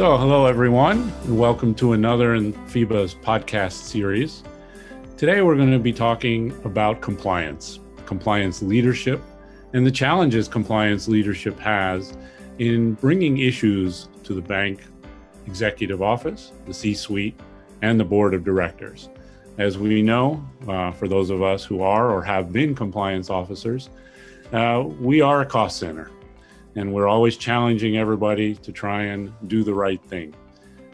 So, hello everyone, and welcome to another in FIBA's podcast series. Today, we're going to be talking about compliance, compliance leadership, and the challenges compliance leadership has in bringing issues to the bank executive office, the C suite, and the board of directors. As we know, uh, for those of us who are or have been compliance officers, uh, we are a cost center and we're always challenging everybody to try and do the right thing.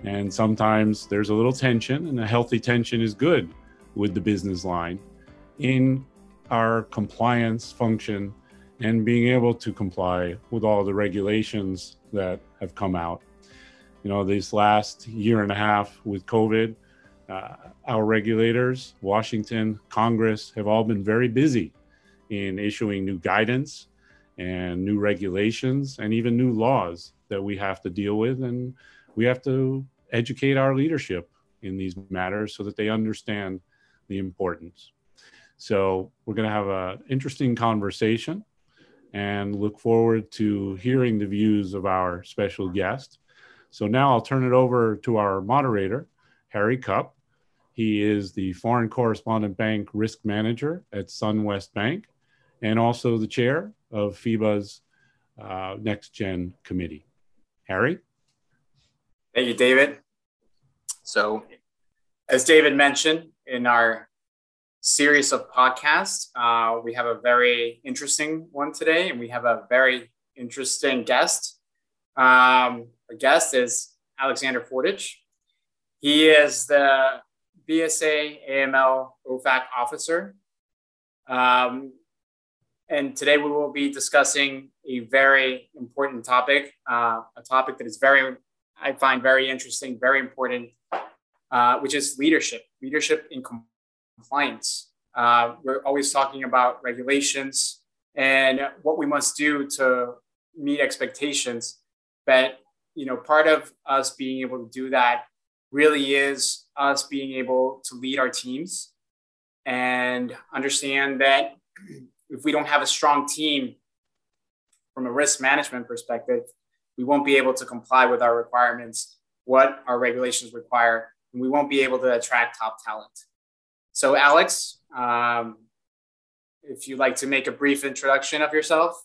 And sometimes there's a little tension, and a healthy tension is good with the business line in our compliance function and being able to comply with all the regulations that have come out. You know, this last year and a half with COVID, uh, our regulators, Washington, Congress have all been very busy in issuing new guidance and new regulations and even new laws that we have to deal with. And we have to educate our leadership in these matters so that they understand the importance. So we're going to have an interesting conversation and look forward to hearing the views of our special guest. So now I'll turn it over to our moderator, Harry Cupp. He is the Foreign Correspondent Bank Risk Manager at SunWest Bank and also the chair of FIBA's uh, Next Gen Committee. Harry? Thank you, David. So, as David mentioned in our series of podcasts, uh, we have a very interesting one today, and we have a very interesting guest. Um, our guest is Alexander Fortich. He is the BSA AML OFAC officer. Um, and today we will be discussing a very important topic, uh, a topic that is very, I find very interesting, very important, uh, which is leadership, leadership in compliance. Uh, we're always talking about regulations and what we must do to meet expectations. But you know, part of us being able to do that really is us being able to lead our teams and understand that if we don't have a strong team from a risk management perspective, we won't be able to comply with our requirements, what our regulations require, and we won't be able to attract top talent. So, Alex, um, if you'd like to make a brief introduction of yourself.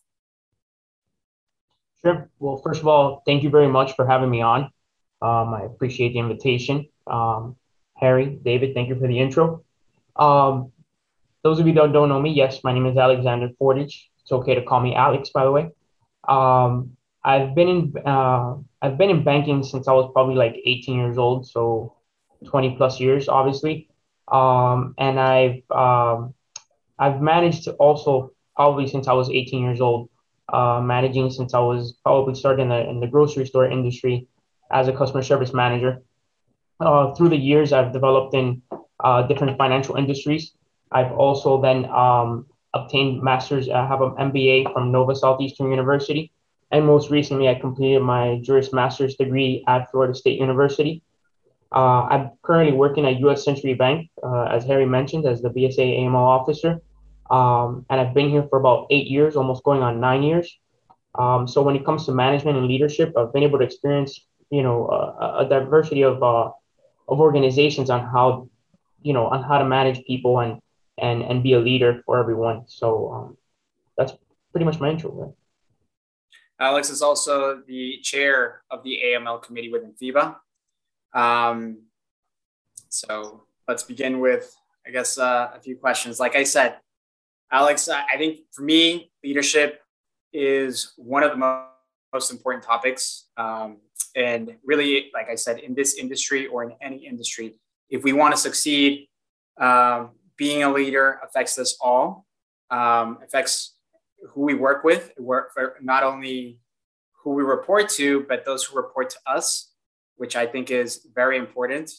Sure. Well, first of all, thank you very much for having me on. Um, I appreciate the invitation. Um, Harry, David, thank you for the intro. Um, those of you that don't know me, yes, my name is Alexander Fortich. It's okay to call me Alex, by the way. Um, I've been in uh, I've been in banking since I was probably like 18 years old, so 20 plus years, obviously. Um, and I've um, I've managed to also probably since I was 18 years old, uh, managing since I was probably started in the in the grocery store industry as a customer service manager. Uh, through the years, I've developed in uh, different financial industries. I've also then um, obtained master's. I have an MBA from Nova Southeastern University, and most recently, I completed my Juris Master's degree at Florida State University. Uh, I'm currently working at U.S. Century Bank, uh, as Harry mentioned, as the BSA AML officer, um, and I've been here for about eight years, almost going on nine years. Um, so when it comes to management and leadership, I've been able to experience, you know, a, a diversity of uh, of organizations on how, you know, on how to manage people and and and be a leader for everyone. So um, that's pretty much my intro. Right? Alex is also the chair of the AML committee within FIBA. Um, so let's begin with, I guess, uh, a few questions. Like I said, Alex, I think for me, leadership is one of the most, important topics. Um, and really, like I said, in this industry or in any industry, if we want to succeed, um, being a leader affects us all, um, affects who we work with, work not only who we report to, but those who report to us, which I think is very important.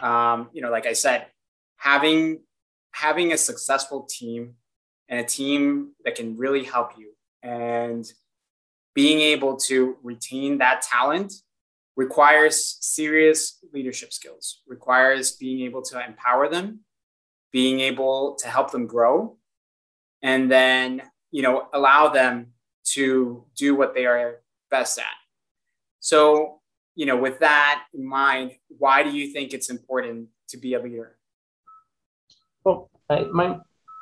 Um, you know, like I said, having having a successful team and a team that can really help you and being able to retain that talent requires serious leadership skills requires being able to empower them being able to help them grow and then you know allow them to do what they are best at so you know, with that in mind, why do you think it's important to be a leader? Well, I, my,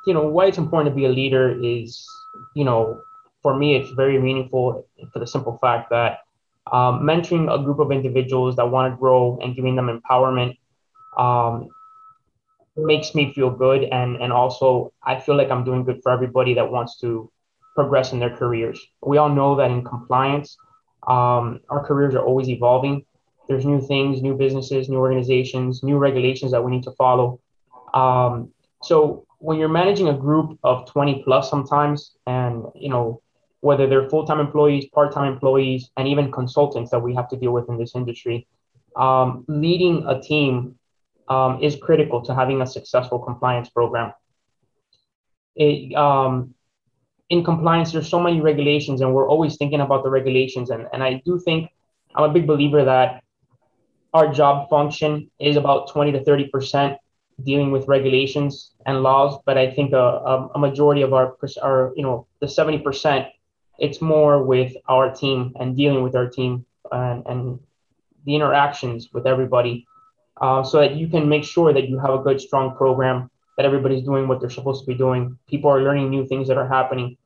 you know, why it's important to be a leader is, you know, for me, it's very meaningful for the simple fact that um, mentoring a group of individuals that want to grow and giving them empowerment um, makes me feel good. And, and also, I feel like I'm doing good for everybody that wants to progress in their careers. We all know that in compliance, um, our careers are always evolving. There's new things, new businesses, new organizations, new regulations that we need to follow. Um, so when you're managing a group of 20 plus sometimes, and you know whether they're full-time employees, part-time employees, and even consultants that we have to deal with in this industry, um, leading a team um, is critical to having a successful compliance program. It, um, in compliance, there's so many regulations, and we're always thinking about the regulations. And, and I do think I'm a big believer that our job function is about 20 to 30 percent dealing with regulations and laws, but I think a, a, a majority of our, our, you know, the 70 percent, it's more with our team and dealing with our team and, and the interactions with everybody, uh, so that you can make sure that you have a good, strong program that everybody's doing what they're supposed to be doing. People are learning new things that are happening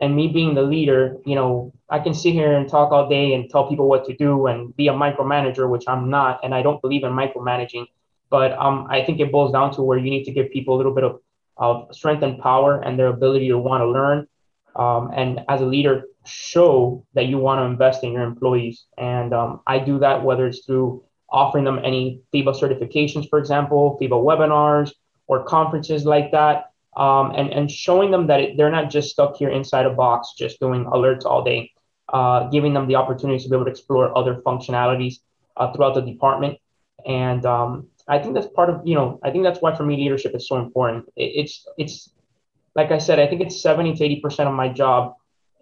and me being the leader, you know, I can sit here and talk all day and tell people what to do and be a micromanager, which I'm not, and I don't believe in micromanaging. But um, I think it boils down to where you need to give people a little bit of, of strength and power and their ability to want to learn. Um, and as a leader, show that you want to invest in your employees. And um, I do that whether it's through offering them any FIBA certifications, for example, FIBA webinars or conferences like that um, and, and showing them that they're not just stuck here inside a box, just doing alerts all day, uh, giving them the opportunity to be able to explore other functionalities uh, throughout the department. And um, I think that's part of, you know, I think that's why for me leadership is so important. It, it's, it's, like I said, I think it's 70 to 80% of my job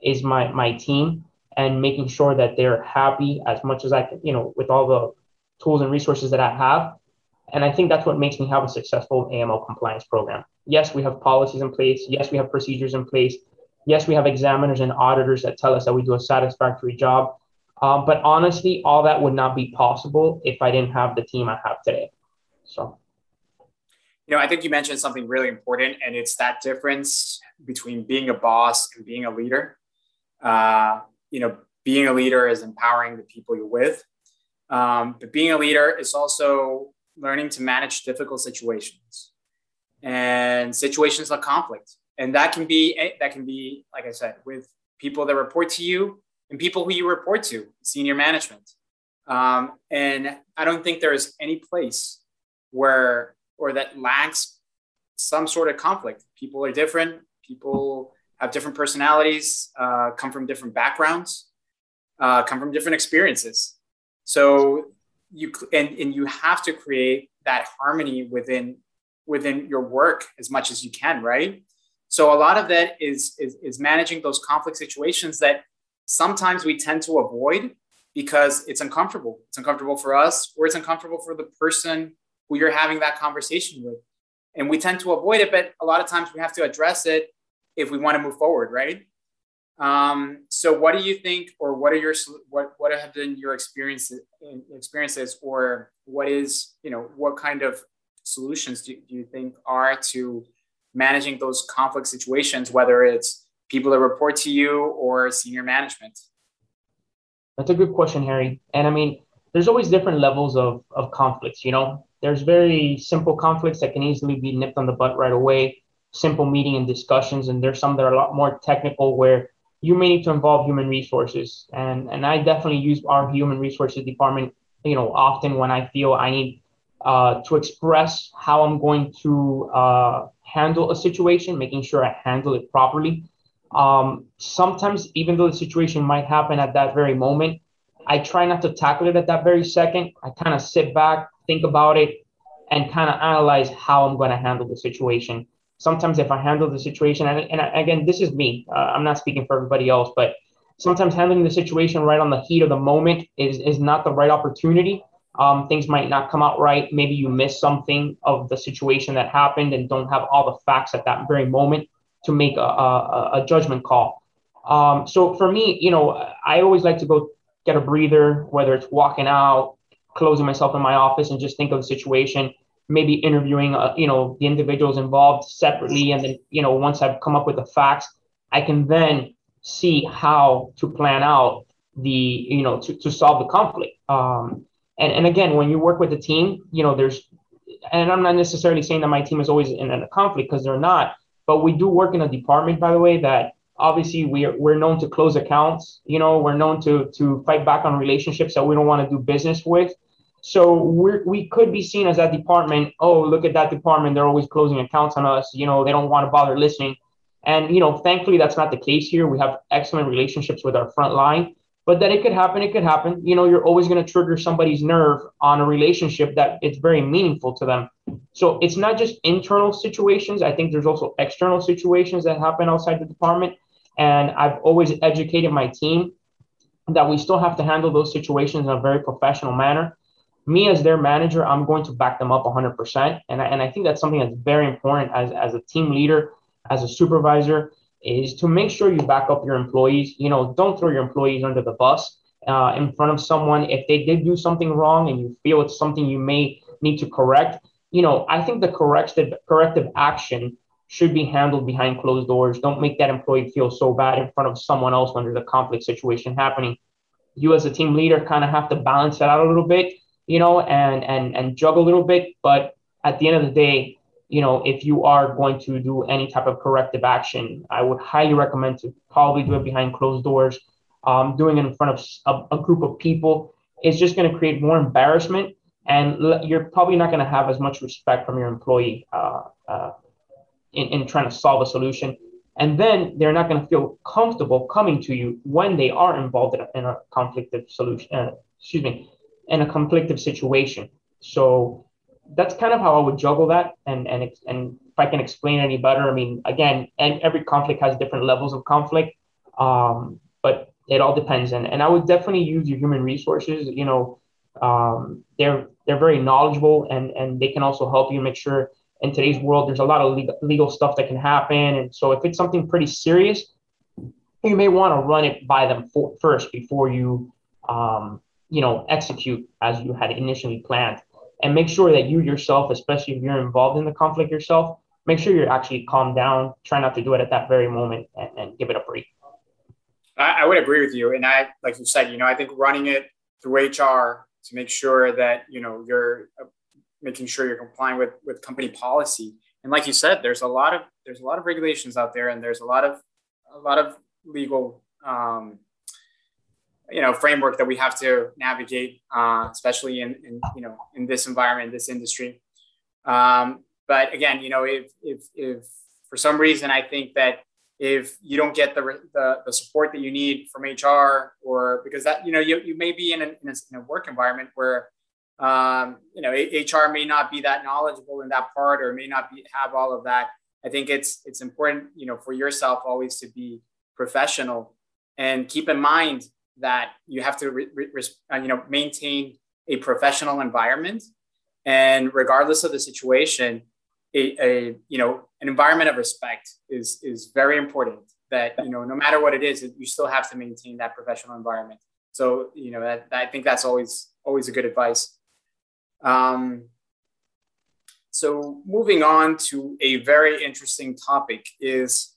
is my, my team and making sure that they're happy as much as I can, you know, with all the tools and resources that I have. And I think that's what makes me have a successful AML compliance program. Yes, we have policies in place. Yes, we have procedures in place. Yes, we have examiners and auditors that tell us that we do a satisfactory job. Um, but honestly, all that would not be possible if I didn't have the team I have today. So, you know, I think you mentioned something really important, and it's that difference between being a boss and being a leader. Uh, you know, being a leader is empowering the people you're with, um, but being a leader is also learning to manage difficult situations and situations of conflict. And that can be that can be, like I said, with people that report to you and people who you report to, senior management. Um, and I don't think there is any place where or that lacks some sort of conflict. People are different. People have different personalities, uh, come from different backgrounds, uh, come from different experiences. So you and, and you have to create that harmony within within your work as much as you can right? So a lot of that is, is is managing those conflict situations that sometimes we tend to avoid because it's uncomfortable. It's uncomfortable for us or it's uncomfortable for the person who you're having that conversation with. And we tend to avoid it but a lot of times we have to address it if we want to move forward right um, so what do you think, or what are your what what have been your experiences experiences, or what is you know what kind of solutions do, do you think are to managing those conflict situations, whether it's people that report to you or senior management? That's a good question, Harry. And I mean, there's always different levels of of conflicts. You know, there's very simple conflicts that can easily be nipped on the butt right away simple meeting and discussions and there's some that are a lot more technical where you may need to involve human resources. And, and I definitely use our human resources department, you know, often when I feel I need uh, to express how I'm going to uh, handle a situation, making sure I handle it properly. Um, sometimes, even though the situation might happen at that very moment, I try not to tackle it at that very second. I kind of sit back, think about it, and kind of analyze how I'm going to handle the situation sometimes if I handle the situation, and, and again, this is me, uh, I'm not speaking for everybody else, but sometimes handling the situation right on the heat of the moment is, is not the right opportunity. Um, things might not come out right. Maybe you miss something of the situation that happened and don't have all the facts at that very moment to make a, a, a judgment call. Um, so for me, you know, I always like to go get a breather, whether it's walking out, closing myself in my office and just think of the situation, maybe interviewing, uh, you know, the individuals involved separately. And then, you know, once I've come up with the facts, I can then see how to plan out the, you know, to, to solve the conflict. Um, and, and again, when you work with a team, you know, there's, and I'm not necessarily saying that my team is always in a conflict because they're not, but we do work in a department, by the way, that obviously we are, we're known to close accounts. You know, we're known to to fight back on relationships that we don't want to do business with. So we we could be seen as that department. Oh, look at that department; they're always closing accounts on us. You know, they don't want to bother listening. And you know, thankfully, that's not the case here. We have excellent relationships with our front line. But that it could happen, it could happen. You know, you're always going to trigger somebody's nerve on a relationship that it's very meaningful to them. So it's not just internal situations. I think there's also external situations that happen outside the department. And I've always educated my team that we still have to handle those situations in a very professional manner. Me as their manager, I'm going to back them up 100%. And I, and I think that's something that's very important as, as a team leader, as a supervisor, is to make sure you back up your employees. You know, don't throw your employees under the bus uh, in front of someone. If they did do something wrong and you feel it's something you may need to correct, you know, I think the corrective corrective action should be handled behind closed doors. Don't make that employee feel so bad in front of someone else when there's a conflict situation happening. You as a team leader kind of have to balance that out a little bit, you know, and and and juggle a little bit. But at the end of the day, you know, if you are going to do any type of corrective action, I would highly recommend to probably do it behind closed doors. Um, doing it in front of a, a group of people is just going to create more embarrassment, and you're probably not going to have as much respect from your employee uh, uh, in, in trying to solve a solution. And then they're not going to feel comfortable coming to you when they are involved in a, in a conflictive solution, uh, excuse me, in a conflictive situation. So that's kind of how I would juggle that. And, and, and if I can explain any better, I mean, again, and every conflict has different levels of conflict, um, but it all depends. And, and I would definitely use your human resources. You know, um, they're, they're very knowledgeable and, and they can also help you make sure in today's world, there's a lot of legal, stuff that can happen. And so if it's something pretty serious, you may want to run it by them for, first before you, um, you know, execute as you had initially planned. And make sure that you yourself, especially if you're involved in the conflict yourself, make sure you're actually calm down. Try not to do it at that very moment and, and give it a break. I, I would agree with you. And I, like you said, you know, I think running it through HR to make sure that, you know, you're making sure you're complying with with company policy. And like you said, there's a lot of there's a lot of regulations out there, and there's a lot of a lot of legal um, you know framework that we have to navigate, uh, especially in, in you know in this environment, this industry. Um, but again, you know, if if if for some reason I think that if you don't get the, the, the support that you need from HR or because that you know you, you may be in a, in a, in a work environment where um, you know, HR may not be that knowledgeable in that part or may not be, have all of that. I think it's it's important, you know, for yourself always to be professional and keep in mind that you have to, re, re, uh, you know, maintain a professional environment. And regardless of the situation, a, a you know an environment of respect is is very important. That you know, no matter what it is, you still have to maintain that professional environment. So you know, that, I think that's always always a good advice. Um, so moving on to a very interesting topic is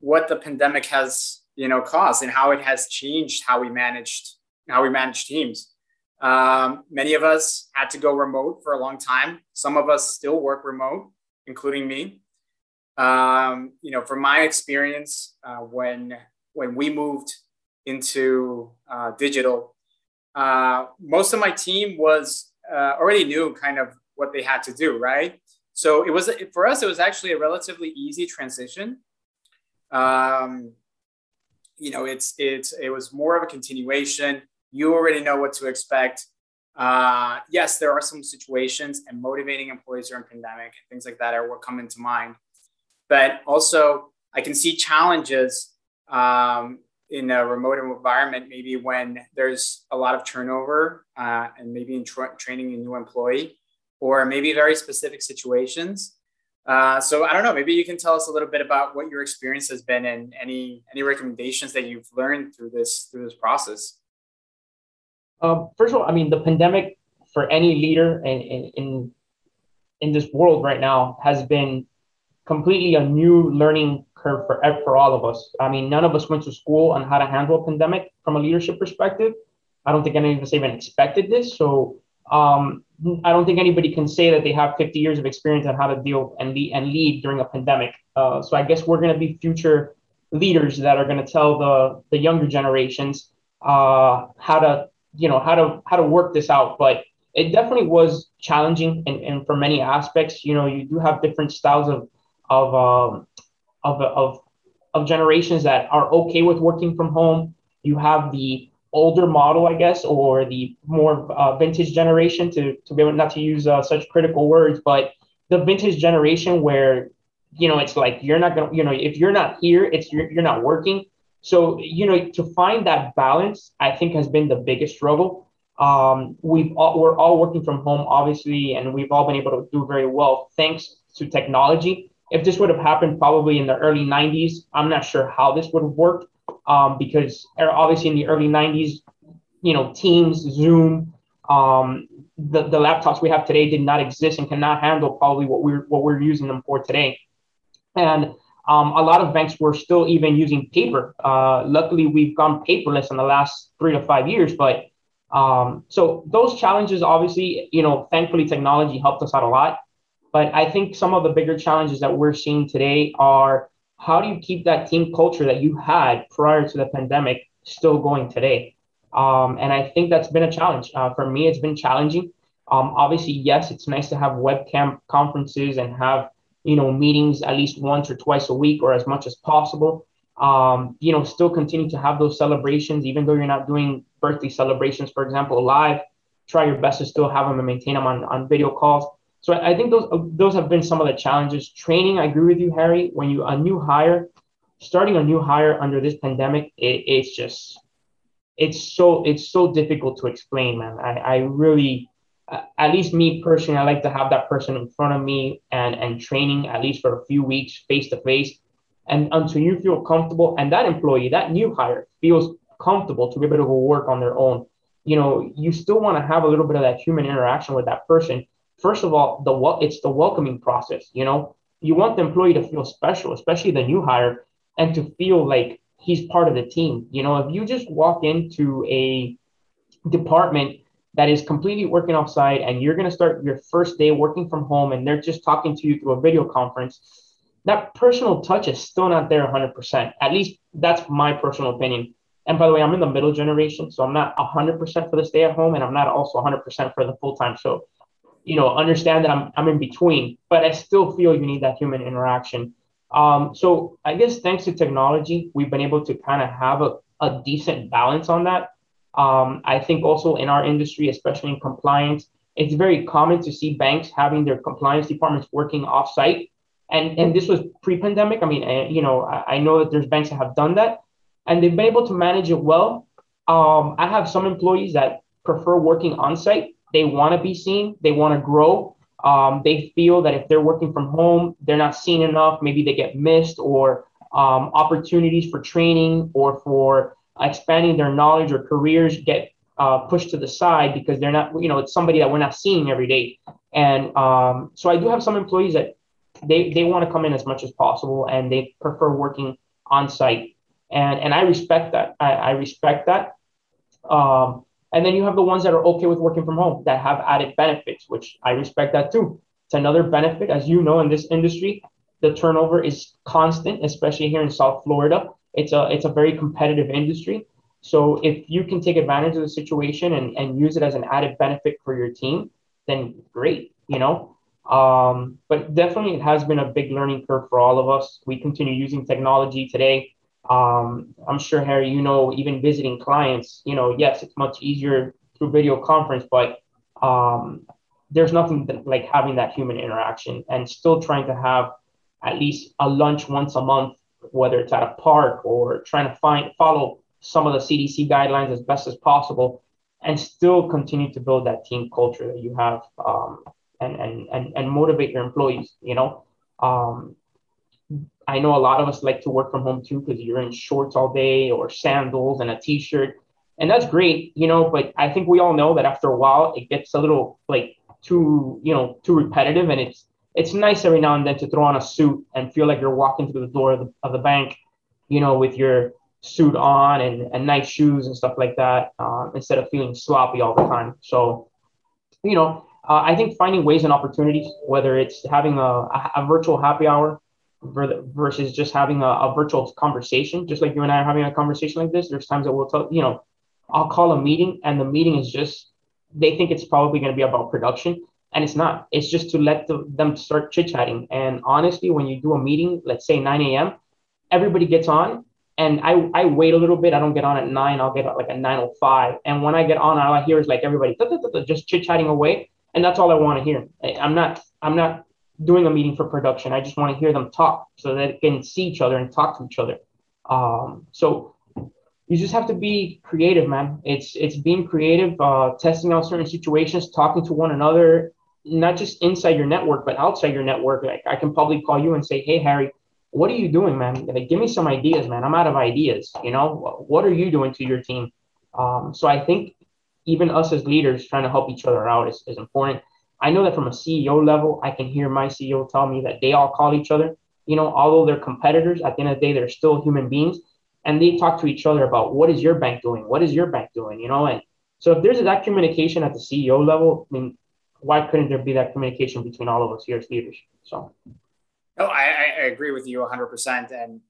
what the pandemic has you know caused and how it has changed how we managed how we manage teams. Um, many of us had to go remote for a long time. Some of us still work remote, including me. Um, you know, from my experience, uh, when when we moved into uh, digital, uh, most of my team was uh, already knew kind of what they had to do, right? So it was for us, it was actually a relatively easy transition. Um, you know, it's it's it was more of a continuation. You already know what to expect. Uh, yes, there are some situations and motivating employees during pandemic and things like that are what come into mind. But also, I can see challenges um, in a remote environment, maybe when there's a lot of turnover uh, and maybe in tra- training a new employee, or maybe very specific situations. Uh, so I don't know. Maybe you can tell us a little bit about what your experience has been and any any recommendations that you've learned through this through this process. Um, first of all, I mean, the pandemic for any leader in, in, in, in this world right now has been completely a new learning curve for, for all of us. I mean, none of us went to school on how to handle a pandemic from a leadership perspective. I don't think any of us even expected this. So um, I don't think anybody can say that they have 50 years of experience on how to deal and lead, and lead during a pandemic. Uh, so I guess we're going to be future leaders that are going to tell the the younger generations uh, how to you know how to how to work this out. But it definitely was challenging, and, and for many aspects, you know, you do have different styles of of um, of, of of generations that are okay with working from home. You have the older model, I guess, or the more uh, vintage generation to, to be able not to use uh, such critical words, but the vintage generation where, you know, it's like, you're not going to, you know, if you're not here, it's, you're, you're not working. So, you know, to find that balance, I think has been the biggest struggle. Um, we've all, we're all working from home, obviously, and we've all been able to do very well thanks to technology. If this would have happened probably in the early 90s, I'm not sure how this would have worked um, because er, obviously in the early 90s, you know, Teams, Zoom, um, the, the laptops we have today did not exist and cannot handle probably what we're what we're using them for today. And um, a lot of banks were still even using paper. Uh, luckily, we've gone paperless in the last three to five years. But um, so those challenges, obviously, you know, thankfully technology helped us out a lot. But I think some of the bigger challenges that we're seeing today are how do you keep that team culture that you had prior to the pandemic still going today? Um, and I think that's been a challenge. Uh, for me, it's been challenging. Um, obviously, yes, it's nice to have webcam conferences and have you know meetings at least once or twice a week or as much as possible. Um, you know, still continue to have those celebrations, even though you're not doing birthday celebrations, for example, live. Try your best to still have them and maintain them on, on video calls. So I think those those have been some of the challenges. Training, I agree with you, Harry. When you a new hire, starting a new hire under this pandemic, it, it's just it's so it's so difficult to explain, man. I, I really, at least me personally, I like to have that person in front of me and and training at least for a few weeks face to face, and until you feel comfortable and that employee, that new hire feels comfortable to be able to go work on their own. You know, you still want to have a little bit of that human interaction with that person first of all, the it's the welcoming process. You know, you want the employee to feel special, especially the new hire, and to feel like he's part of the team. You know, if you just walk into a department that is completely working offsite and you're going to start your first day working from home and they're just talking to you through a video conference, that personal touch is still not there 100%. At least that's my personal opinion. And by the way, I'm in the middle generation, so I'm not 100% for the stay at home and I'm not also 100% for the full time. So you know, understand that I'm, I'm in between, but I still feel you need that human interaction. Um, so I guess thanks to technology, we've been able to kind of have a, a decent balance on that. Um, I think also in our industry, especially in compliance, it's very common to see banks having their compliance departments working offsite. And, and this was pre-pandemic. I mean, I, you know, I, I know that there's banks that have done that and they've been able to manage it well. Um, I have some employees that prefer working on site they want to be seen, they want to grow. Um, they feel that if they're working from home, they're not seen enough. Maybe they get missed, or um, opportunities for training or for expanding their knowledge or careers get uh, pushed to the side because they're not, you know, it's somebody that we're not seeing every day. And um, so I do have some employees that they, they want to come in as much as possible and they prefer working on site. And, and I respect that. I, I respect that. Um, and then you have the ones that are okay with working from home that have added benefits, which I respect that too. It's another benefit, as you know, in this industry, the turnover is constant, especially here in South Florida. It's a it's a very competitive industry. So if you can take advantage of the situation and, and use it as an added benefit for your team, then great, you know. Um, but definitely it has been a big learning curve for all of us. We continue using technology today um, I'm sure, Harry, you know, even visiting clients, you know, yes, it's much easier through video conference, but um, there's nothing that, like having that human interaction and still trying to have at least a lunch once a month, whether it's at a park or trying to find follow some of the CDC guidelines as best as possible, and still continue to build that team culture that you have um, and, and and and motivate your employees. You know, um, I know a lot of us like to work from home too because you're in shorts all day or sandals and a t-shirt. and that's great, you know. But I think we all know that after a while, it gets a little like too, you know, too repetitive, and it's it's nice every now and then to throw on a suit and feel like you're walking through the door of the, of the bank, you know, with your suit on and, and nice shoes and stuff like that, uh, instead of feeling sloppy all the time. So, you know, uh, I think finding ways and opportunities, whether it's having a, a virtual happy hour versus just having a, a, virtual conversation, just like you and I are having a conversation like this. There's times that we'll tell, you know, I'll call a meeting and the meeting is just, they think it's probably going to be about production and it's not. It's just to let the, them start chit chatting. And honestly, when you do a meeting, let's say 9 a.m., everybody gets on and I, I wait a little bit. I don't get on at nine. I'll get like at 9.05. And when I get on, all I hear is like everybody just chit chatting away. And that's all I want to hear. I'm not, I'm not doing a meeting for production. I just want to hear them talk so that they can see each other and talk to each other. Um, so you just have to be creative, man. It's it's being creative, uh, testing out certain situations, talking to one another, not just inside your network, but outside your network. Like I can probably call you and say, "Hey, Harry, what are you doing, man? Like, give me some ideas, man. I'm out of ideas. You know, what are you doing to your team?" Um, so I think even us as leaders trying to help each other out is, is important. I know that from a CEO level, I can hear my CEO tell me that they all call each other. You know, although they're competitors, at the end of the day, they're still human beings, and they talk to each other about what is your bank doing, what is your bank doing, you know. And so, if there's that communication at the CEO level, I mean, why couldn't there be that communication between all of us here as leaders? So, oh, no, I, I agree with you 100, percent and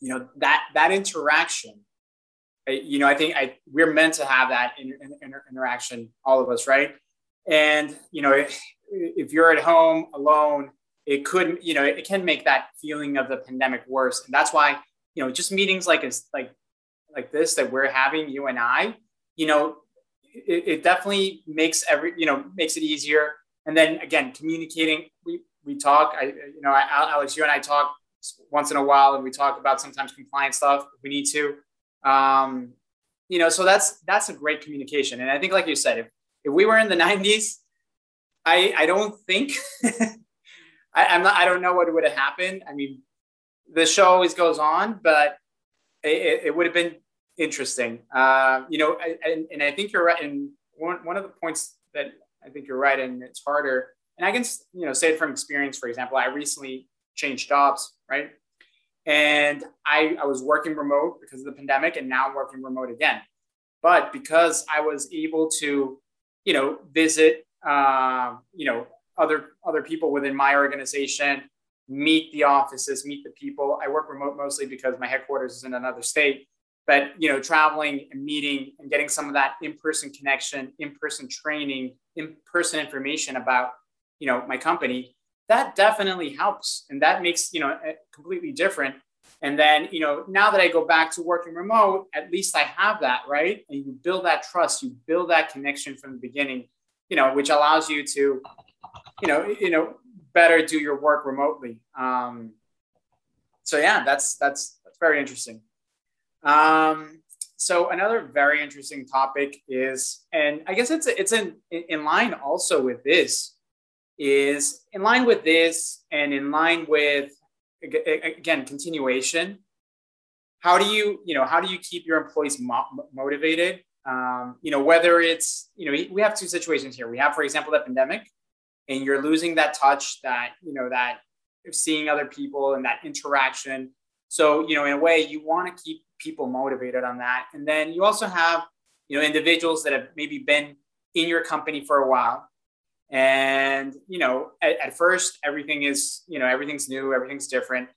you know that that interaction you know, I think I, we're meant to have that inter, inter, interaction, all of us, right? And you know, if, if you're at home alone, it could, you know, it can make that feeling of the pandemic worse. And that's why, you know, just meetings like like like this that we're having, you and I, you know, it, it definitely makes every, you know, makes it easier. And then again, communicating, we we talk. I, you know, I, Alex, you and I talk once in a while, and we talk about sometimes compliance stuff if we need to. Um, you know, so that's that's a great communication. And I think, like you said, if if we were in the 90s, I I don't think I, I'm not I don't know what would have happened. I mean, the show always goes on, but it, it would have been interesting. Uh, you know, and, and I think you're right. And one, one of the points that I think you're right, and it's harder. And I can, you know, say it from experience. For example, I recently changed jobs, right? And I, I was working remote because of the pandemic, and now I'm working remote again. But because I was able to you know, visit, uh, you know, other other people within my organization, meet the offices, meet the people. I work remote mostly because my headquarters is in another state. But you know, traveling and meeting and getting some of that in-person connection, in-person training, in-person information about you know my company, that definitely helps, and that makes you know completely different and then, you know, now that I go back to working remote, at least I have that, right? And you build that trust, you build that connection from the beginning, you know, which allows you to, you know, you know, better do your work remotely. Um, so yeah, that's that's that's very interesting. Um, so another very interesting topic is, and I guess it's it's in in line also with this, is in line with this, and in line with again continuation. How do you you know how do you keep your employees mo- motivated? Um, you know whether it's you know we have two situations here. We have for example the pandemic and you're losing that touch that you know that seeing other people and that interaction. So you know in a way you want to keep people motivated on that. And then you also have you know individuals that have maybe been in your company for a while and you know at, at, first everything is you know everything's new everything's different.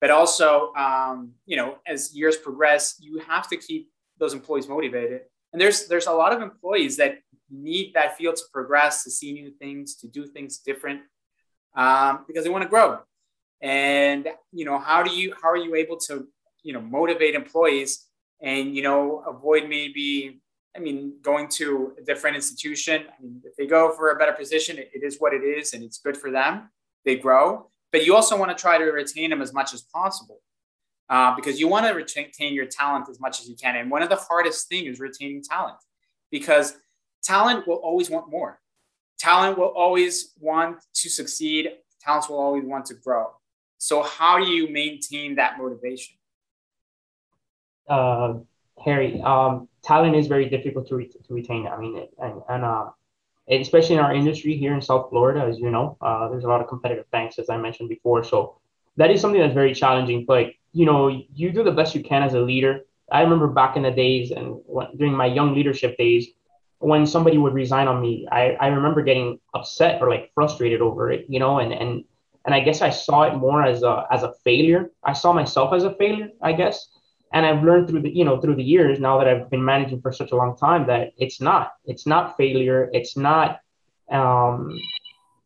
But also um, you know as years progress you have to keep those employees motivated. And there's there's a lot of employees that need that field to progress to see new things to do things different um, because they want to grow. And you know how do you how are you able to you know motivate employees and you know avoid maybe I mean, going to a different institution, I mean, if they go for a better position, it, it is what it is and it's good for them. They grow, but you also want to try to retain them as much as possible uh, because you want to retain your talent as much as you can. And one of the hardest things is retaining talent because talent will always want more. Talent will always want to succeed. Talents will always want to grow. So, how do you maintain that motivation? Uh, Harry, um, talent is very difficult to, re- to retain. I mean, and, and uh, especially in our industry here in South Florida, as you know, uh, there's a lot of competitive banks, as I mentioned before. So that is something that's very challenging. But you know, you do the best you can as a leader. I remember back in the days and during my young leadership days, when somebody would resign on me, I, I remember getting upset or like frustrated over it, you know, and and and I guess I saw it more as a as a failure. I saw myself as a failure, I guess. And I've learned through the you know through the years now that I've been managing for such a long time that it's not it's not failure. It's not um,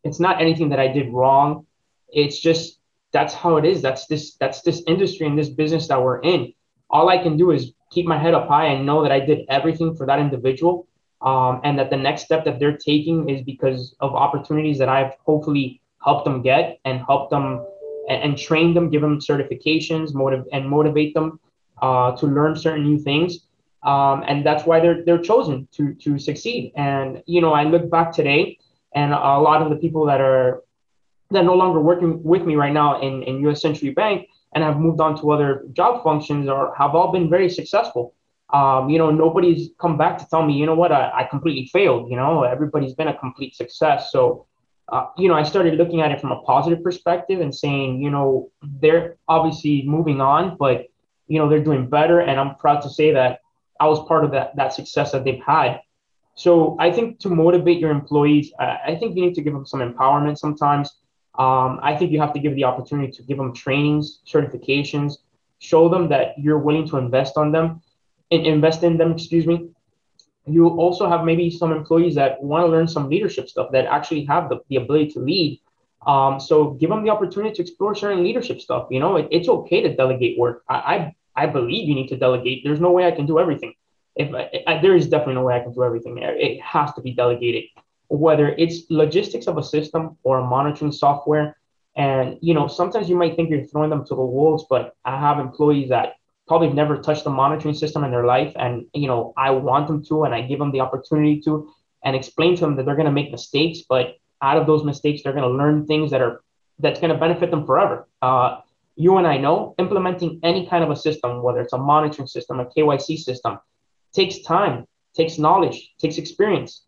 it's not anything that I did wrong. It's just that's how it is. That's this that's this industry and this business that we're in. All I can do is keep my head up high and know that I did everything for that individual, um, and that the next step that they're taking is because of opportunities that I've hopefully helped them get and help them and, and train them, give them certifications, motive and motivate them uh, to learn certain new things. Um, and that's why they're they're chosen to to succeed. And you know, I look back today, and a lot of the people that are that are no longer working with me right now in, in US Century Bank and have moved on to other job functions or have all been very successful. Um, you know, nobody's come back to tell me, you know what, I, I completely failed. You know, everybody's been a complete success. So, uh, you know, I started looking at it from a positive perspective and saying, you know, they're obviously moving on, but, you know, they're doing better. And I'm proud to say that I was part of that, that success that they've had. So I think to motivate your employees, I, think you need to give them some empowerment sometimes. Um, I think you have to give the opportunity to give them trainings, certifications, show them that you're willing to invest on them and invest in them, excuse me. You also have maybe some employees that want to learn some leadership stuff that actually have the, the ability to lead. Um, so give them the opportunity to explore certain leadership stuff. You know, it, it's okay to delegate work. I, I, I believe you need to delegate. There's no way I can do everything. If I, I, there is definitely no way I can do everything. There, it has to be delegated whether it's logistics of a system or a monitoring software. And you know, sometimes you might think you're throwing them to the wolves, but I have employees that probably never touched the monitoring system in their life, and you know, I want them to, and I give them the opportunity to, and explain to them that they're going to make mistakes, but out of those mistakes, they're going to learn things that are that's going to benefit them forever. Uh, you and I know implementing any kind of a system, whether it's a monitoring system, a KYC system, takes time, takes knowledge, takes experience,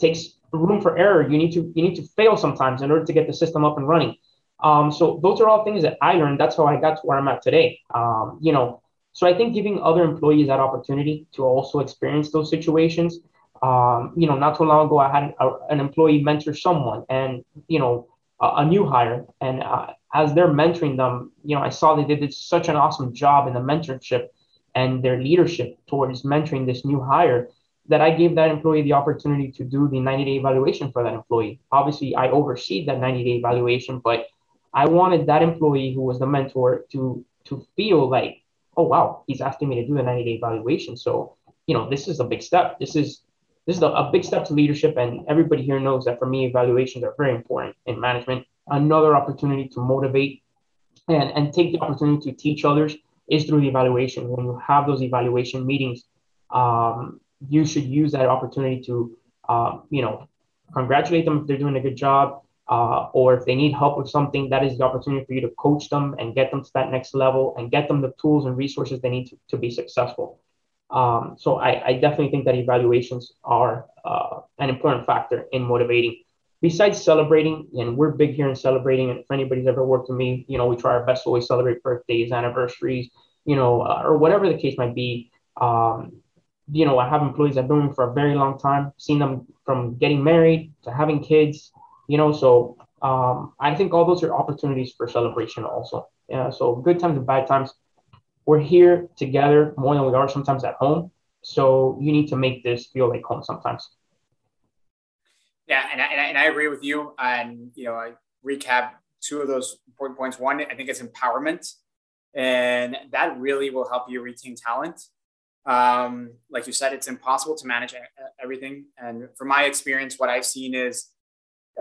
takes room for error. You need to you need to fail sometimes in order to get the system up and running. Um, so those are all things that I learned. That's how I got to where I'm at today. Um, you know, so I think giving other employees that opportunity to also experience those situations. Um, you know, not too long ago, I had a, an employee mentor someone, and you know, a, a new hire, and uh, as they're mentoring them, you know, I saw they did such an awesome job in the mentorship and their leadership towards mentoring this new hire that I gave that employee the opportunity to do the 90 day evaluation for that employee. Obviously, I oversee that 90 day evaluation, but I wanted that employee who was the mentor to to feel like, oh wow, he's asking me to do the 90 day evaluation. So, you know, this is a big step. This is this is a, a big step to leadership, and everybody here knows that for me, evaluations are very important in management. Another opportunity to motivate and, and take the opportunity to teach others is through the evaluation. When you have those evaluation meetings, um, you should use that opportunity to, uh, you know, congratulate them if they're doing a good job, uh, or if they need help with something, that is the opportunity for you to coach them and get them to that next level and get them the tools and resources they need to, to be successful. Um, so I, I, definitely think that evaluations are uh, an important factor in motivating. Besides celebrating, and we're big here in celebrating, and if anybody's ever worked with me, you know, we try our best to always celebrate birthdays, anniversaries, you know, uh, or whatever the case might be. Um, you know, I have employees I've known for a very long time, seen them from getting married to having kids, you know, so um, I think all those are opportunities for celebration also. Yeah, so good times and bad times. We're here together more than we are sometimes at home. So you need to make this feel like home sometimes. Yeah, and I, and I agree with you. And, you know, I recap two of those important points. One, I think it's empowerment. And that really will help you retain talent um, like you said, it's impossible to manage everything. And from my experience, what I've seen is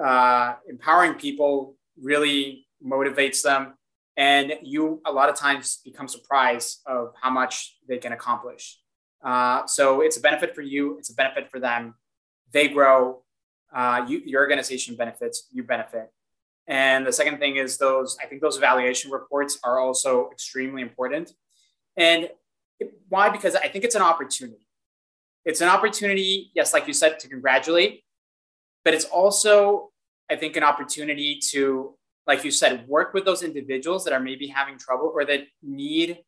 uh, empowering people really motivates them. And you, a lot of times, become surprised of how much they can accomplish. Uh, so it's a benefit for you, it's a benefit for them. They grow, uh, you, your organization benefits, you benefit. And the second thing is those, I think those evaluation reports are also extremely important. And why? Because I think it's an opportunity. It's an opportunity, yes, like you said, to congratulate, but it's also, I think, an opportunity to, like you said, work with those individuals that are maybe having trouble or that need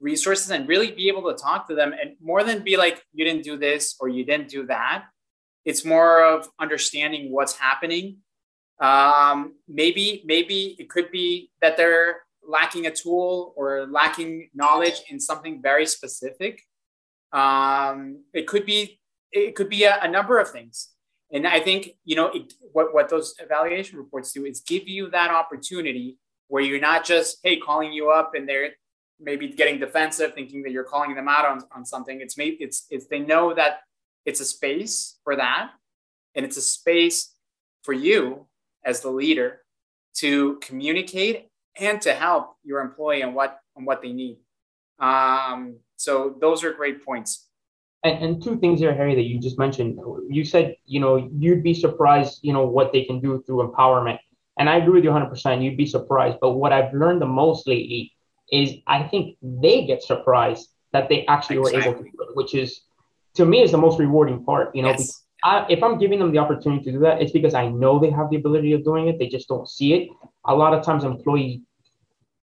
resources and really be able to talk to them and more than be like, you didn't do this or you didn't do that. It's more of understanding what's happening. Um, maybe, maybe it could be that they're lacking a tool or lacking knowledge in something very specific. Um, it could be, it could be a, a number of things. And I think, you know, it, what, what those evaluation reports do is give you that opportunity where you're not just, hey, calling you up and they're maybe getting defensive, thinking that you're calling them out on, on something. It's maybe it's it's they know that it's a space for that, and it's a space for you as the leader to communicate and to help your employee on what on what they need. Um, so those are great points. And, and two things here, Harry, that you just mentioned. You said, you know, you'd be surprised, you know, what they can do through empowerment. And I agree with you 100%. You'd be surprised. But what I've learned the most lately is I think they get surprised that they actually exactly. were able to do it, which is to me is the most rewarding part. You know, yes. I, if I'm giving them the opportunity to do that, it's because I know they have the ability of doing it. They just don't see it. A lot of times, employees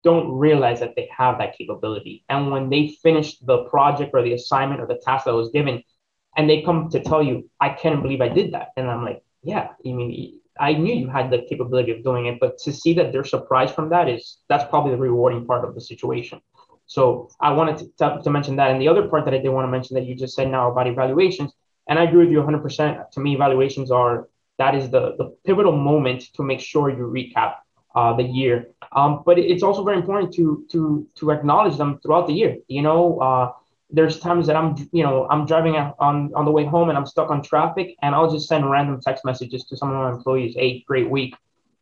don't realize that they have that capability. And when they finish the project or the assignment or the task that was given, and they come to tell you, I can't believe I did that. And I'm like, yeah, I mean, I knew you had the capability of doing it, but to see that they're surprised from that is that's probably the rewarding part of the situation. So I wanted to, to, to, mention that. And the other part that I did want to mention that you just said now about evaluations, and I agree with you 100%. To me, evaluations are that is the, the pivotal moment to make sure you recap uh, the year. Um, but it's also very important to to to acknowledge them throughout the year. You know, uh, there's times that I'm, you know, I'm driving on on the way home and I'm stuck on traffic, and I'll just send random text messages to some of my employees. Hey, great week.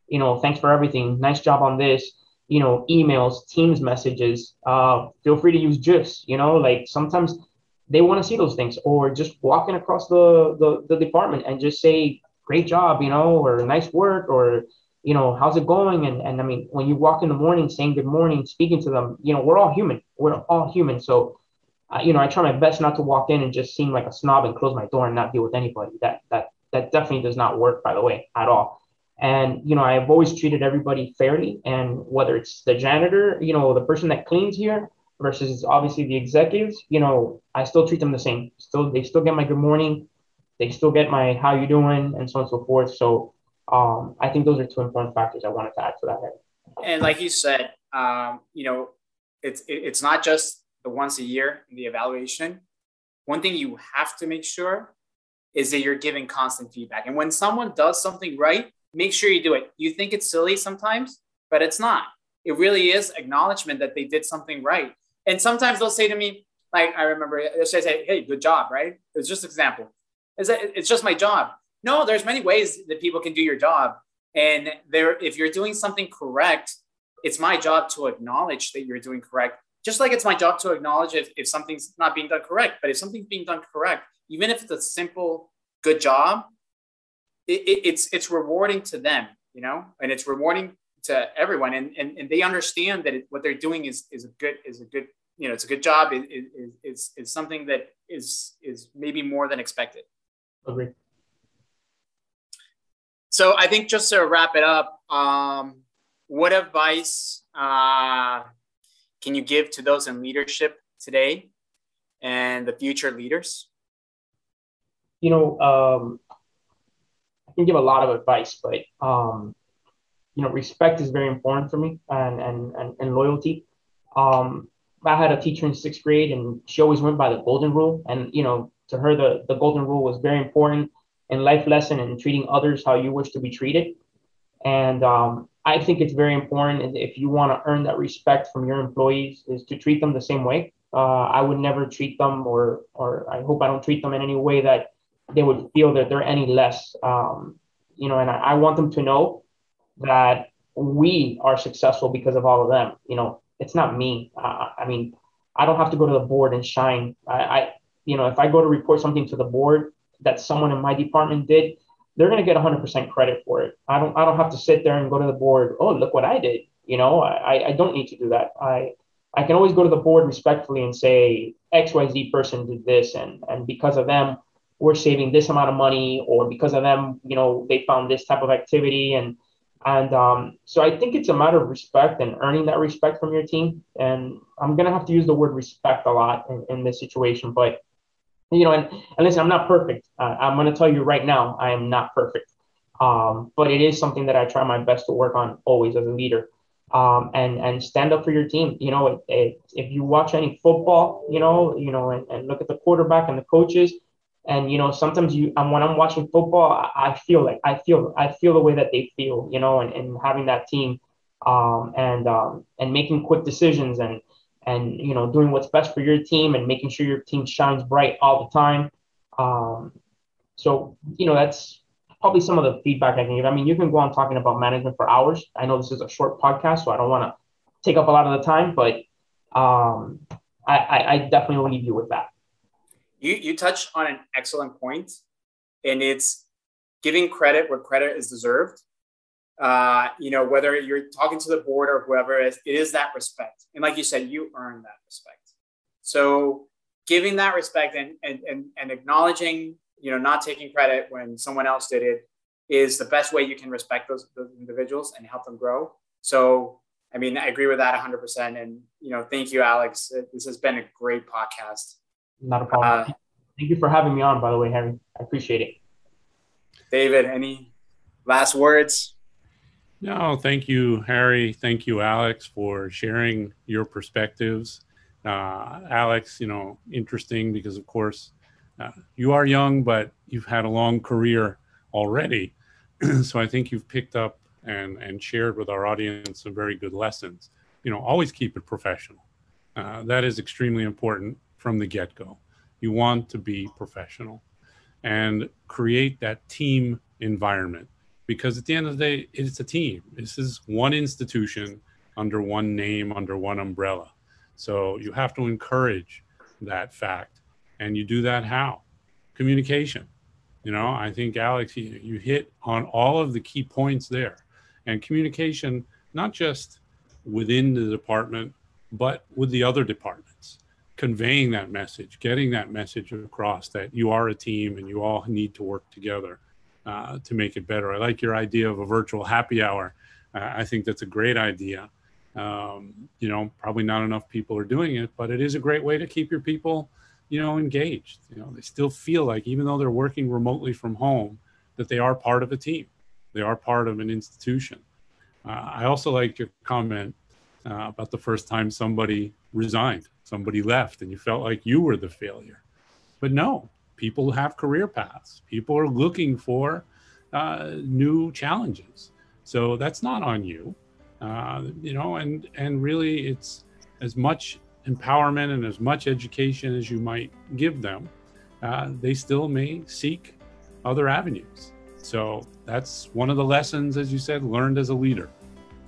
You know, thanks for everything. Nice job on this. You know, emails, Teams messages. Uh, feel free to use GIFs. You know, like sometimes they want to see those things, or just walking across the, the the department and just say, great job. You know, or nice work, or you know, how's it going? And and I mean, when you walk in the morning, saying good morning, speaking to them, you know, we're all human. We're all human. So uh, you know, I try my best not to walk in and just seem like a snob and close my door and not deal with anybody. That that that definitely does not work, by the way, at all. And you know, I've always treated everybody fairly, and whether it's the janitor, you know, the person that cleans here versus obviously the executives, you know, I still treat them the same. Still, they still get my good morning, they still get my how you doing, and so on and so forth. So, um, I think those are two important factors I wanted to add to that. And like you said, um, you know, it's it's not just the once a year the evaluation, one thing you have to make sure is that you're giving constant feedback. And when someone does something right, make sure you do it. You think it's silly sometimes, but it's not. It really is acknowledgement that they did something right. And sometimes they'll say to me, like I remember, they say, "Hey, good job," right? It's just example. That it's just my job? No, there's many ways that people can do your job, and there, if you're doing something correct, it's my job to acknowledge that you're doing correct just like it's my job to acknowledge if, if something's not being done correct, but if something's being done correct, even if it's a simple good job, it, it, it's it's rewarding to them, you know, and it's rewarding to everyone, and and, and they understand that it, what they're doing is is a good is a good you know it's a good job. It, it, it's it's something that is is maybe more than expected. Agree. So I think just to wrap it up, um, what advice uh, can you give to those in leadership today and the future leaders? You know, um, I can give a lot of advice, but um, you know, respect is very important for me, and and and, and loyalty. Um, I had a teacher in sixth grade, and she always went by the golden rule, and you know, to her, the the golden rule was very important in life lesson and treating others how you wish to be treated. And um, I think it's very important if you want to earn that respect from your employees is to treat them the same way. Uh, I would never treat them, or or I hope I don't treat them in any way that they would feel that they're any less. Um, you know, and I, I, want them to know that we are successful because of all of them. You know, it's not me. Uh, I mean, I don't have to go to the board and shine. I, I, you know, if I go to report something to the board that someone in my department did, they're going to get 100% credit for it. I don't I don't have to sit there and go to the board. Oh, look what I did. You know, I I don't need to do that. I I can always go to the board respectfully and say XYZ person did this, and and because of them, we're saving this amount of money, or because of them, you know, they found this type of activity, and and um, so I think it's a matter of respect and earning that respect from your team. And I'm gonna have to use the word respect a lot in, in this situation, but you know, and, and listen, I'm not perfect. Uh, I'm gonna tell you right now, I am not perfect. Um, but it is something that I try my best to work on always as a leader. Um, and and stand up for your team. You know, it, it, if you watch any football, you know, you know, and, and look at the quarterback and the coaches, and you know, sometimes you, and when I'm watching football, I, I feel like I feel I feel the way that they feel. You know, and, and having that team, um, and um, and making quick decisions and and you know doing what's best for your team and making sure your team shines bright all the time. Um, so you know that's probably some of the feedback I can give. I mean, you can go on talking about management for hours. I know this is a short podcast, so I don't want to take up a lot of the time, but um, I, I, I definitely will leave you with that. You, you touch on an excellent point, and it's giving credit where credit is deserved. Uh, you know, whether you're talking to the board or whoever it is, it is that respect. And like you said, you earn that respect. So giving that respect and, and, and, and acknowledging you know, not taking credit when someone else did it is the best way you can respect those, those individuals and help them grow. So, I mean, I agree with that 100%. And, you know, thank you, Alex. This has been a great podcast. Not a problem. Uh, thank you for having me on, by the way, Harry. I appreciate it. David, any last words? No, thank you, Harry. Thank you, Alex, for sharing your perspectives. Uh, Alex, you know, interesting because, of course, uh, you are young, but you've had a long career already. so I think you've picked up and, and shared with our audience some very good lessons. You know, always keep it professional. Uh, that is extremely important from the get go. You want to be professional and create that team environment because at the end of the day, it's a team. This is one institution under one name, under one umbrella. So you have to encourage that fact and you do that how? Communication. You know, I think, Alex, you, hit on all of the key points there. And communication, not just within the department, but with the other departments, conveying that message, getting that message across that you are a team and you all need to work together uh, to make it better. I like your idea of a virtual happy hour. Uh, I think that's a great idea. Um, you know, probably not enough people are doing it, but it is a great way to keep your people you know, engaged. You know, they still feel like even though they're working remotely from home, that they are part of a team. They are part of an institution. Uh, I also like your comment uh, about the first time somebody resigned, somebody left, and you felt like you were the failure. But no, people have career paths. People are looking for uh, new challenges. So that's not on you, uh, you know. And and really, it's as much empowerment and as much education as you might give them, uh, they still may seek other avenues. So that's one of the lessons, as you said, learned as a leader.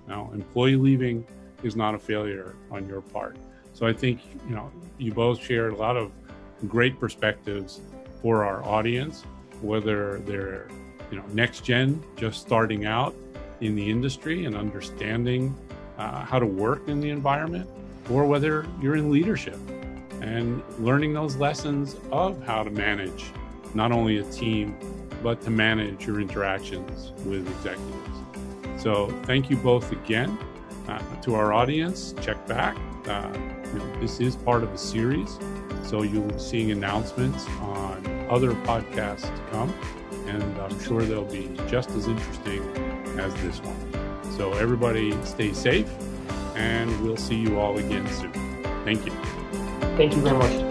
Now, employee leaving is not a failure on your part. So I think you know you both shared a lot of great perspectives for our audience, whether they're you know next gen, just starting out in the industry and understanding uh, how to work in the environment, or whether you're in leadership and learning those lessons of how to manage not only a team, but to manage your interactions with executives. So, thank you both again. Uh, to our audience, check back. Uh, you know, this is part of a series, so you'll be seeing announcements on other podcasts to come, and I'm sure they'll be just as interesting as this one. So, everybody stay safe and we'll see you all again soon. Thank you. Thank you very much.